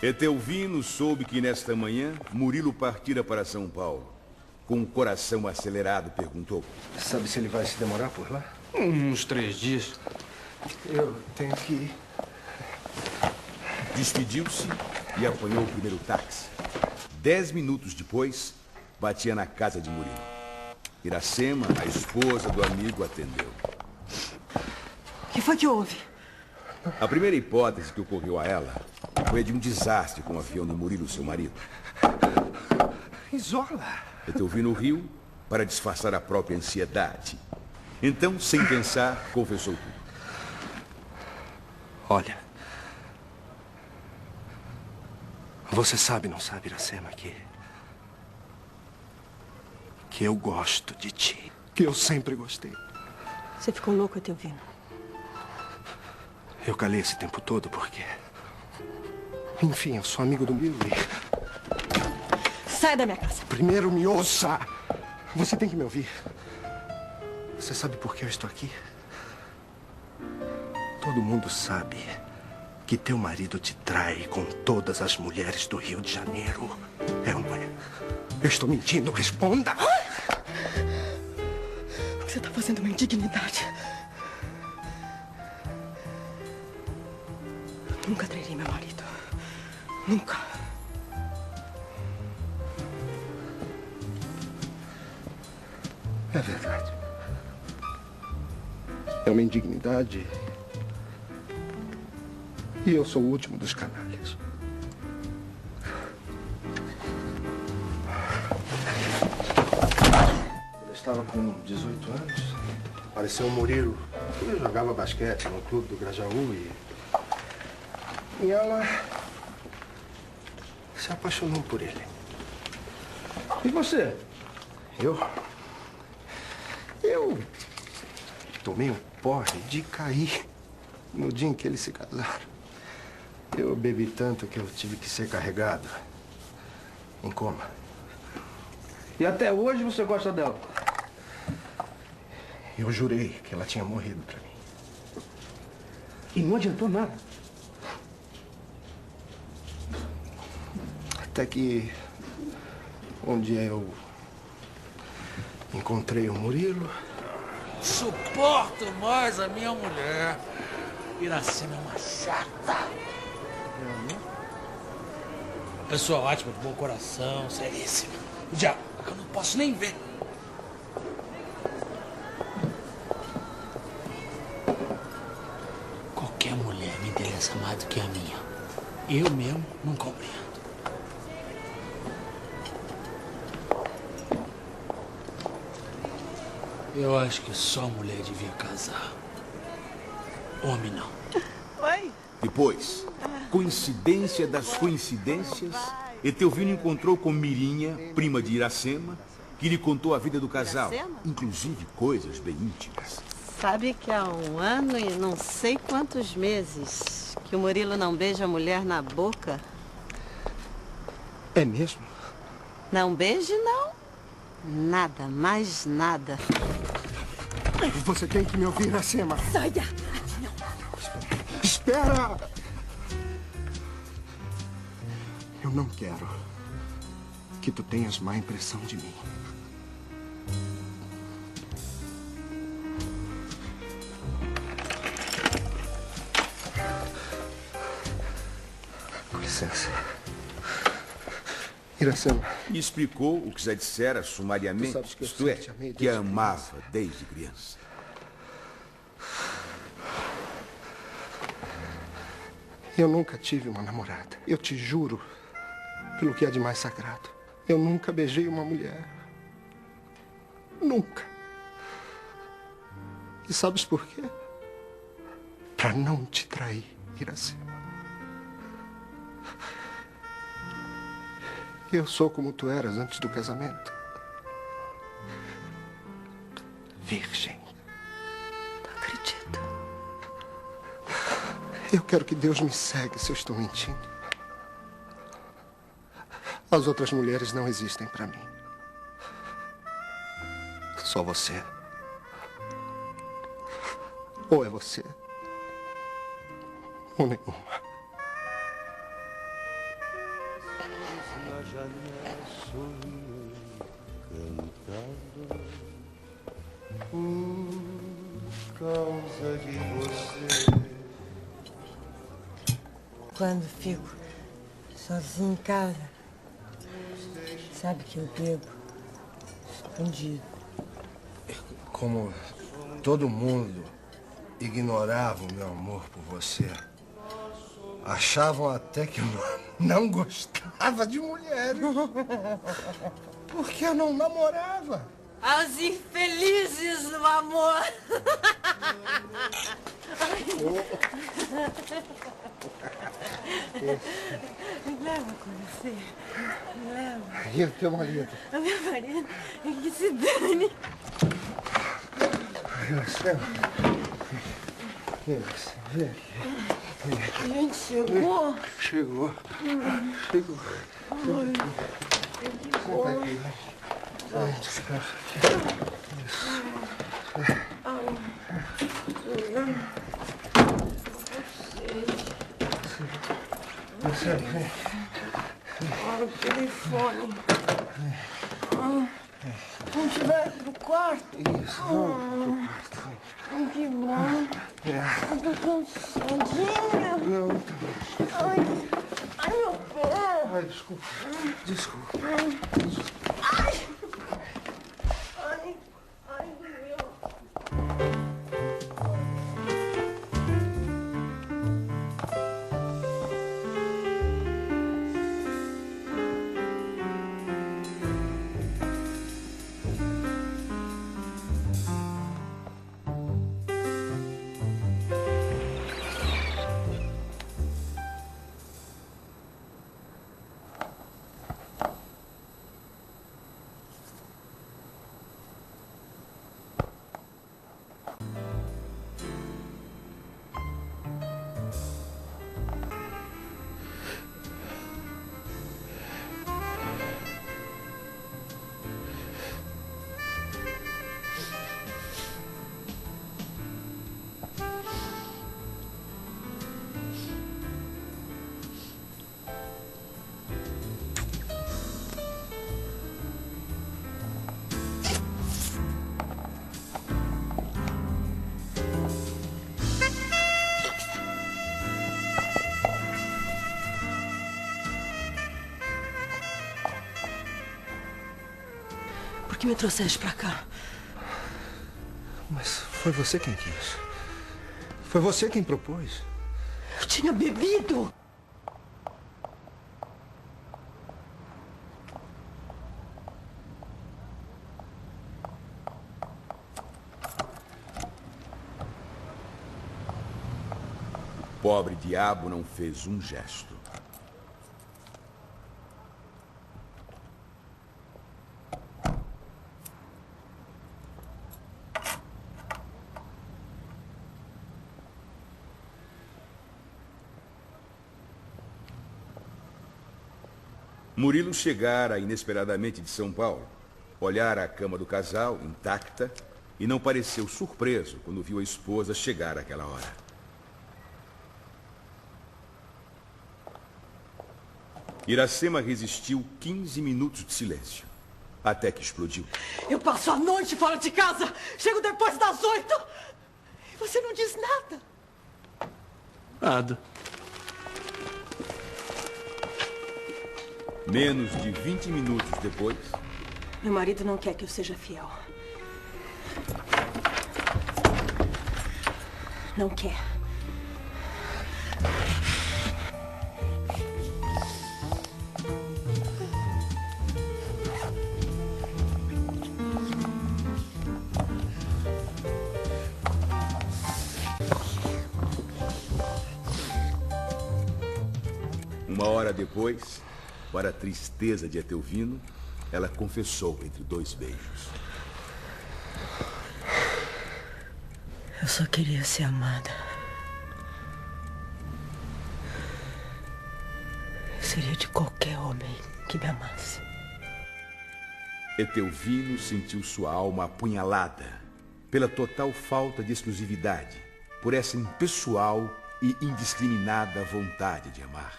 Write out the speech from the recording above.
Etelvino soube que nesta manhã Murilo partira para São Paulo. Com o coração acelerado, perguntou: Sabe se ele vai se demorar por lá? Uns três dias. Eu tenho que ir. Despediu-se e apanhou o primeiro táxi. Dez minutos depois, batia na casa de Murilo. Iracema, a esposa do amigo, atendeu. O que foi que houve? A primeira hipótese que ocorreu a ela foi de um desastre com o avião de Murilo, seu marido. Isola. Etelvino riu para disfarçar a própria ansiedade. Então, sem pensar, confessou tudo. Olha. Você sabe, não sabe, Iracema, que. que eu gosto de ti. Que eu sempre gostei. Você ficou louco, Etelvino. Eu calei esse tempo todo porque. Enfim, eu sou amigo do e. Sai da minha casa. Primeiro me ouça. Você tem que me ouvir. Você sabe por que eu estou aqui? Todo mundo sabe que teu marido te trai com todas as mulheres do Rio de Janeiro. É ou não é? Eu estou mentindo. Responda. O que você está fazendo uma indignidade. Eu nunca trairei meu marido. Nunca. É verdade. É uma indignidade. E eu sou o último dos canalhas. Eu estava com 18 anos. Apareceu um Murilo. Eu jogava basquete no clube do Grajaú e. E ela. Se apaixonou por ele. E você? Eu. Eu. Tomei um porre de cair no dia em que eles se casaram. Eu bebi tanto que eu tive que ser carregado. Em coma. E até hoje você gosta dela? Eu jurei que ela tinha morrido pra mim. E não adiantou nada. Até que um dia eu encontrei o Murilo. Suporto mais a minha mulher. Iracema é uma chata. Pessoa ótima, de bom coração, seríssima. O diabo, é eu não posso nem ver. Qualquer mulher me interessa mais do que a minha. Eu mesmo não compreendo. Eu acho que só mulher devia casar. Homem não. Oi. Depois, coincidência das coincidências, Etelvino encontrou com Mirinha, prima de Iracema, que lhe contou a vida do casal, Iracema? inclusive coisas bem íntimas. Sabe que há um ano e não sei quantos meses que o Murilo não beija a mulher na boca? É mesmo? Não beije, não. Nada, mais nada. Você tem que me ouvir, Iracema. Saia. Espera! Eu não quero que tu tenhas má impressão de mim. Com licença. Iracema, E explicou o que já dissera sumariamente, que isto é, que a amava desde criança. eu nunca tive uma namorada. Eu te juro, pelo que é de mais sagrado. Eu nunca beijei uma mulher. Nunca. E sabes por quê? Pra não te trair, Iracema. Eu sou como tu eras antes do casamento. Virgem. Não acredito. Eu quero que Deus me segue se eu estou mentindo. As outras mulheres não existem pra mim. Só você. Ou é você, ou nenhuma. Quando fico sozinho em casa, sabe que eu bebo escondido. Como todo mundo ignorava o meu amor por você. Achavam até que eu não gostava de mulheres. Porque eu não namorava. Aos infelizes do amor. Me leva com você. Me leva. E o teu marido? A minha marido, ele que se dane. Marcelo. Vem aqui. A gente chegou. Chegou. Chegou. Senta aqui. vai. Vai, descansa aqui. Isso. Marcelo, vem. Olha o telefone. Ah, Não tiver pro quarto. Isso, vamos pro quarto. Ai, que bom. É. Eu tô cansadinha. Não, tá bom. Ai, ai, meu pé. Ai, desculpa. Desculpa. Ai, ai, Por que me trouxeste pra cá? Mas foi você quem quis. Foi você quem propôs. Eu tinha bebido. O pobre diabo não fez um gesto. Murilo chegara inesperadamente de São Paulo, olhara a cama do casal intacta e não pareceu surpreso quando viu a esposa chegar àquela hora. Iracema resistiu 15 minutos de silêncio, até que explodiu. Eu passo a noite fora de casa. Chego depois das oito. E você não diz nada. Nada. Menos de 20 minutos depois, Meu marido não quer que eu seja fiel. Não quer. uma hora depois, para a tristeza de Etelvino, ela confessou entre dois beijos. Eu só queria ser amada. Eu seria de qualquer homem que me amasse. Etelvino sentiu sua alma apunhalada pela total falta de exclusividade, por essa impessoal e indiscriminada vontade de amar.